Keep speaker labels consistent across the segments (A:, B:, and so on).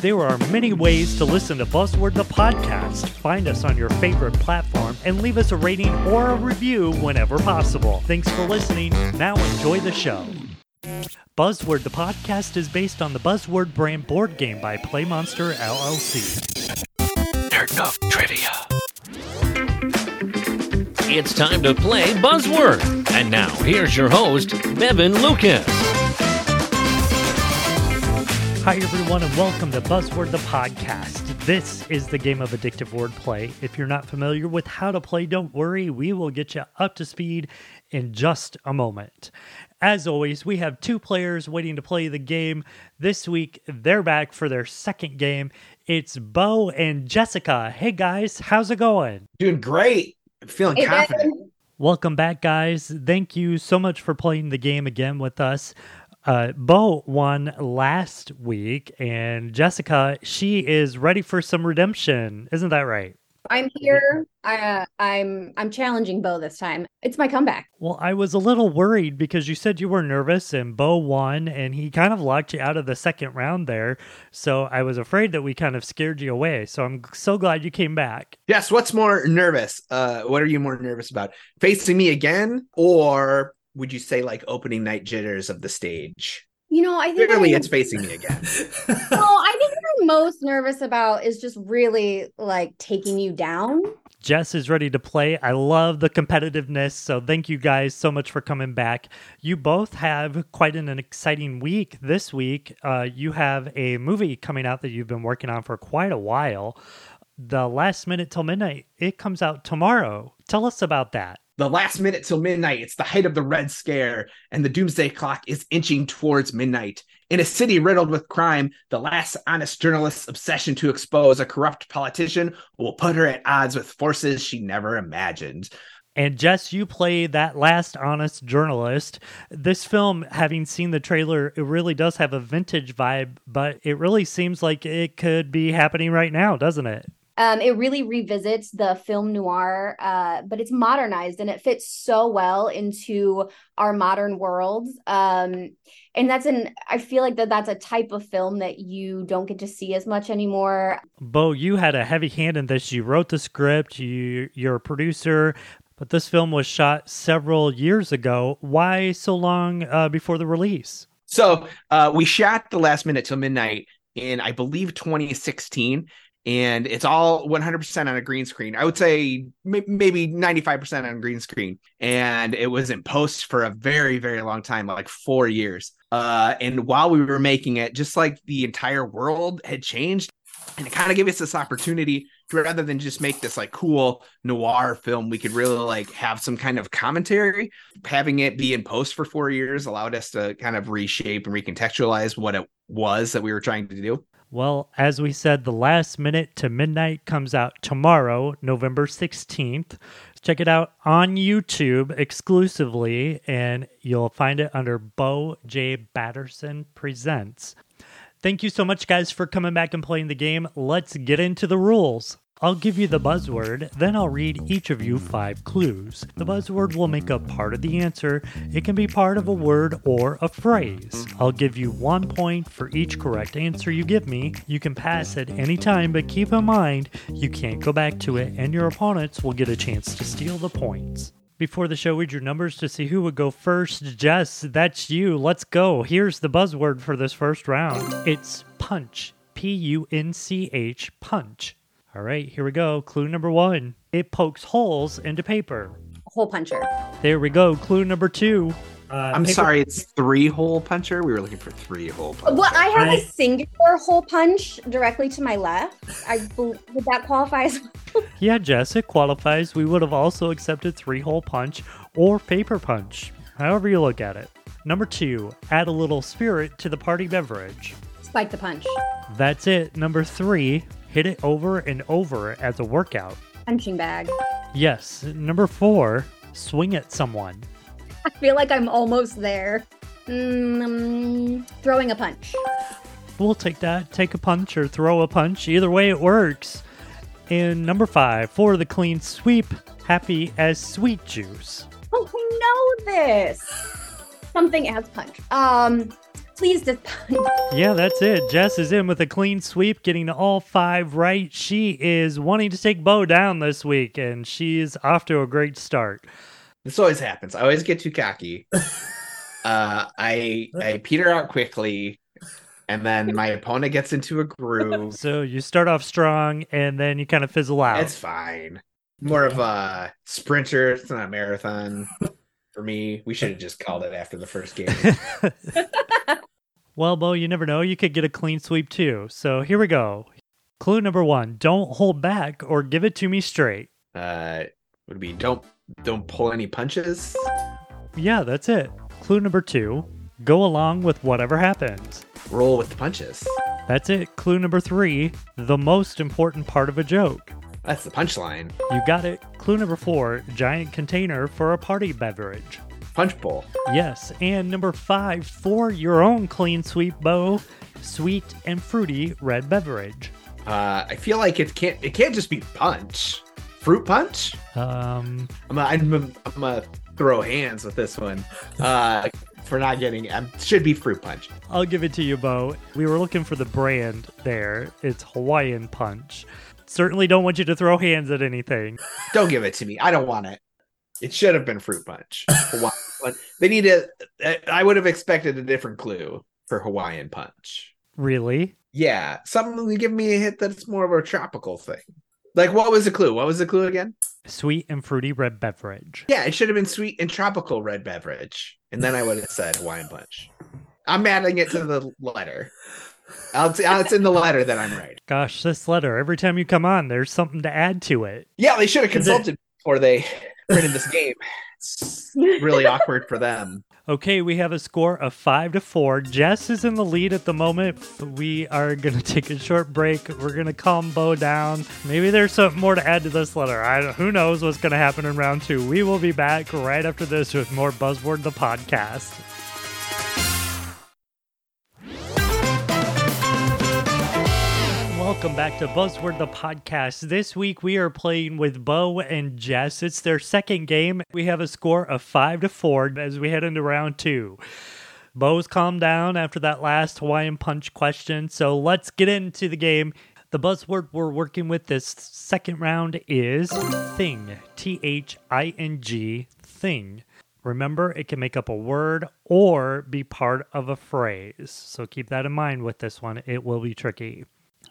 A: There are many ways to listen to Buzzword the podcast. Find us on your favorite platform and leave us a rating or a review whenever possible. Thanks for listening. Now enjoy the show. Buzzword the podcast is based on the Buzzword brand board game by Playmonster LLC.
B: Nerd Trivia. It's time to play Buzzword. And now, here's your host, Bevan Lucas.
A: Hi, everyone, and welcome to Buzzword the Podcast. This is the game of addictive wordplay. If you're not familiar with how to play, don't worry, we will get you up to speed in just a moment. As always, we have two players waiting to play the game. This week, they're back for their second game. It's Beau and Jessica. Hey, guys, how's it going?
C: Doing great. Feeling
D: Hey,
C: confident.
D: Bevan.
A: Welcome back, guys. Thank you so much for playing the game again with us. Uh, Beau won last week, and Jessica, she is ready for some redemption. Isn't that right?
D: I'm here. I, uh, I'm I'm challenging Beau this time. It's my comeback.
A: Well, I was a little worried because you said you were nervous, and Beau won, and he kind of locked you out of the second round there. So I was afraid that we kind of scared you away. So I'm so glad you came back.
C: Yes. What's more nervous? Uh, what are you more nervous about? Facing me again, or would you say like opening night jitters of the stage?
D: You know, I think
C: Clearly,
D: I'm,
C: it's facing me again.
D: no, I think what I'm most nervous about is just really like taking you down.
A: Jess is ready to play. I love the competitiveness. So thank you guys so much for coming back. You both have quite an, an exciting week this week. Uh, you have a movie coming out that you've been working on for quite a while. The last minute till midnight, it comes out tomorrow. Tell us about that.
C: The last minute till midnight. It's the height of the Red Scare, and the doomsday clock is inching towards midnight. In a city riddled with crime, the last honest journalist's obsession to expose a corrupt politician will put her at odds with forces she never imagined.
A: And Jess, you play that last honest journalist. This film, having seen the trailer, it really does have a vintage vibe, but it really seems like it could be happening right now, doesn't it?
D: Um, it really revisits the film noir, uh, but it's modernized and it fits so well into our modern world. Um, and that's an I feel like that that's a type of film that you don't get to see as much anymore.
A: Beau, you had a heavy hand in this. You wrote the script, you you're a producer, but this film was shot several years ago. Why so long uh, before the release?
C: So uh, we shot the last minute till midnight in, I believe, 2016, and it's all 100% on a green screen. I would say maybe 95% on green screen, and it was in post for a very, very long time, like four years. Uh, and while we were making it, just like the entire world had changed, and it kind of gave us this opportunity to rather than just make this like cool noir film, we could really like have some kind of commentary having it be in post for four years allowed us to kind of reshape and recontextualize what it was that we were trying to do.
A: Well, as we said, the last minute to midnight comes out tomorrow, November 16th. Check it out on YouTube exclusively, and you'll find it under Beau J. Batterson Presents. Thank you so much, guys, for coming back and playing the game. Let's get into the rules. I'll give you the buzzword, then I'll read each of you five clues. The buzzword will make up part of the answer. It can be part of a word or a phrase. I'll give you one point for each correct answer you give me. You can pass at any time, but keep in mind you can't go back to it, and your opponents will get a chance to steal the points. Before the show, we your numbers to see who would go first. Jess, that's you. Let's go. Here's the buzzword for this first round it's punch. P U N C H, punch. All right, here we go. Clue number one it pokes holes into paper.
D: Hole puncher.
A: There we go. Clue number two. Uh,
C: I'm
A: paper-
C: sorry, it's three hole puncher. We were looking for three hole puncher.
D: Well, I have
A: I-
D: a singular hole punch directly to my left. I bel- would that qualify as
A: Yeah, Jess, it qualifies. We would have also accepted three hole punch or paper punch, however you look at it. Number two, add a little spirit to the party beverage.
D: spike the punch.
A: That's it. Number three, hit it over and over as a workout.
D: Punching bag.
A: Yes. Number four, swing at someone.
D: I feel like I'm almost there. Mm, throwing a punch.
A: We'll take that. Take a punch or throw a punch. Either way, it works. And number five, for the clean sweep, happy as sweet juice.
D: Oh, I know this. Something as punch. Um, Please just
A: Yeah, that's it. Jess is in with a clean sweep, getting all five right. She is wanting to take Beau down this week, and she's off to a great start.
C: This always happens. I always get too cocky. uh, I I peter out quickly, and then my opponent gets into a groove.
A: So you start off strong, and then you kind of fizzle out.
C: It's fine. More of a sprinter. It's not a marathon for me. We should have just called it after the first game.
A: well, Beau, you never know. You could get a clean sweep too. So here we go. Clue number one: Don't hold back or give it to me straight.
C: Uh, would be don't don't pull any punches.
A: Yeah, that's it. Clue number two: Go along with whatever happens.
C: Roll with the punches.
A: That's it. Clue number three: The most important part of a joke.
C: That's the punchline.
A: You got it. Clue number four: Giant container for a party beverage.
C: Punch bowl.
A: Yes, and number five for your own clean sweep Beau, sweet and fruity red beverage.
C: Uh, I feel like it can't it can't just be punch. Fruit punch.
A: Um,
C: I'm gonna, I'm, gonna- I'm gonna throw hands with this one. Uh, for not getting um, should be fruit punch.
A: I'll give it to you, Beau. We were looking for the brand there. It's Hawaiian Punch. Certainly don't want you to throw hands at anything.
C: Don't give it to me. I don't want it. It should have been fruit punch. They need a. I would have expected a different clue for Hawaiian punch.
A: Really?
C: Yeah, something give me a hit that's more of a tropical thing. Like what was the clue? What was the clue again?
A: Sweet and fruity red beverage.
C: Yeah, it should have been sweet and tropical red beverage, and then I would have said Hawaiian punch. I'm adding it to the letter. I'll t- it's in the letter that I'm right.
A: Gosh, this letter, every time you come on, there's something to add to it.
C: Yeah, they should have
A: Is it-
C: consulted before they printed this game. It's really awkward for them.
A: Okay, we have a score of five to four. Jess is in the lead at the moment. We are gonna take a short break. We're gonna calm Beau down. Maybe there's something more to add to this letter. I who knows what's gonna happen in round two. We will be back right after this with more Buzzword the podcast. Welcome back to Buzzword the podcast. This week we are playing with Beau and Jess. It's their second game. We have a score of five to four as we head into round two. Beau's calmed down after that last Hawaiian punch question, so let's get into the game. The buzzword we're working with this second round is thing. T H I N G, thing. Remember, it can make up a word or be part of a phrase. So keep that in mind with this one. It will be tricky.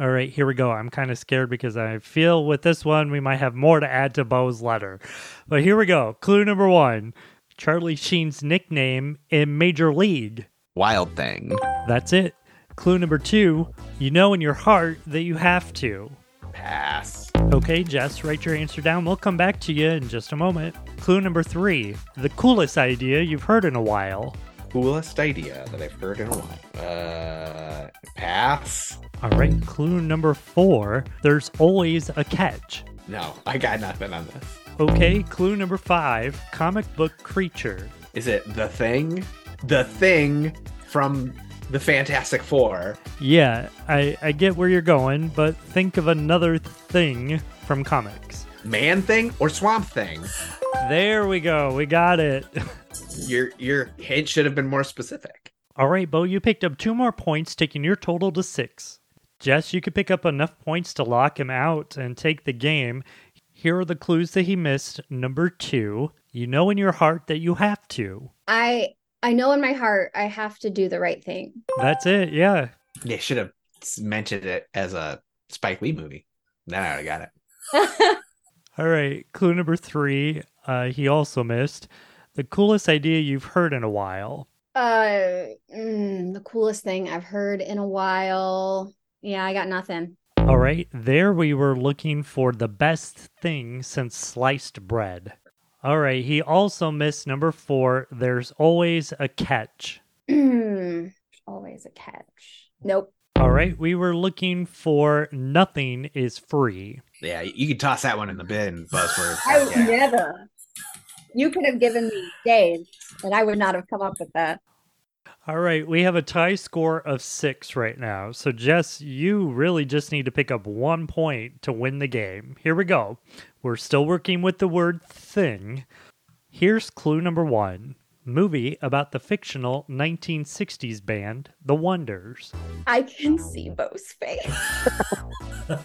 A: All right, here we go. I'm kind of scared because I feel with this one we might have more to add to Beau's letter. But here we go. Clue number one Charlie Sheen's nickname in Major League.
C: Wild thing.
A: That's it. Clue number two you know in your heart that you have to.
C: Pass.
A: Okay, Jess, write your answer down. We'll come back to you in just a moment. Clue number three the coolest idea you've heard in a while.
C: Coolest idea that I've heard in a while. Uh, pass.
A: All right, clue number four there's always a catch.
C: No, I got nothing on this.
A: Okay, clue number five comic book creature.
C: Is it the thing? The thing from the Fantastic Four.
A: Yeah, I, I get where you're going, but think of another thing from comics.
C: Man thing or swamp thing?
A: There we go. We got it.
C: Your your hint should have been more specific.
A: All right, Beau, you picked up two more points, taking your total to six. Jess, you could pick up enough points to lock him out and take the game. Here are the clues that he missed. Number two, you know in your heart that you have to.
D: I I know in my heart I have to do the right thing.
A: That's it, yeah.
C: They should have mentioned it as a Spike Lee movie. Then I would have got it.
A: All right, clue number three, uh, he also missed. The coolest idea you've heard in a while.
D: uh mm, the coolest thing I've heard in a while. Yeah, I got nothing.
A: All right, there we were looking for the best thing since sliced bread. All right, he also missed number four. There's always a catch.
D: There's always a catch. Nope.
A: All right, we were looking for nothing is free.
C: Yeah, you could toss that one in the bin, buzzword.
D: I
C: Yeah.
D: never. You could have given me days, and I would not have come up with that.
A: All right, we have a tie score of six right now. So, Jess, you really just need to pick up one point to win the game. Here we go. We're still working with the word thing. Here's clue number one movie about the fictional 1960s band, The Wonders.
D: I can see Beau's face.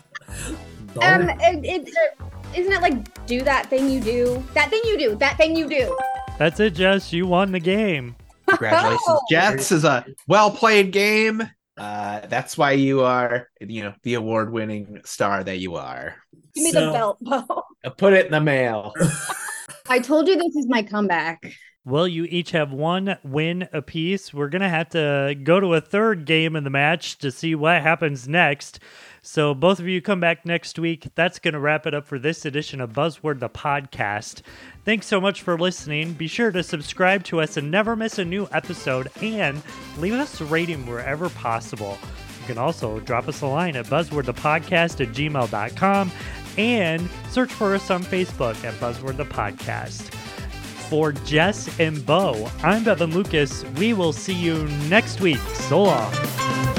D: Um, it, it, uh, isn't it like do that thing you do? That thing you do. That thing you do.
A: That's it, Jess. You won the game.
C: Congratulations,
D: Oh.
C: Jets. This is a well played game. Uh, that's why you are, you know, the award winning star that you are.
D: Give me
E: So-
D: the belt,
C: Beau. Put it in the mail.
D: I told you this is my comeback.
A: Well, you each have one win apiece. We're going to have to go to a third game in the match to see what happens next. So, both of you come back next week. That's going to wrap it up for this edition of Buzzword the podcast. Thanks so much for listening. Be sure to subscribe to us and never miss a new episode and leave us a rating wherever possible. You can also drop us a line at buzzwordthepodcast at gmail.com and search for us on Facebook at Buzzword the Podcast. For Jess and Beau, I'm Bevan Lucas. We will see you next week. So long.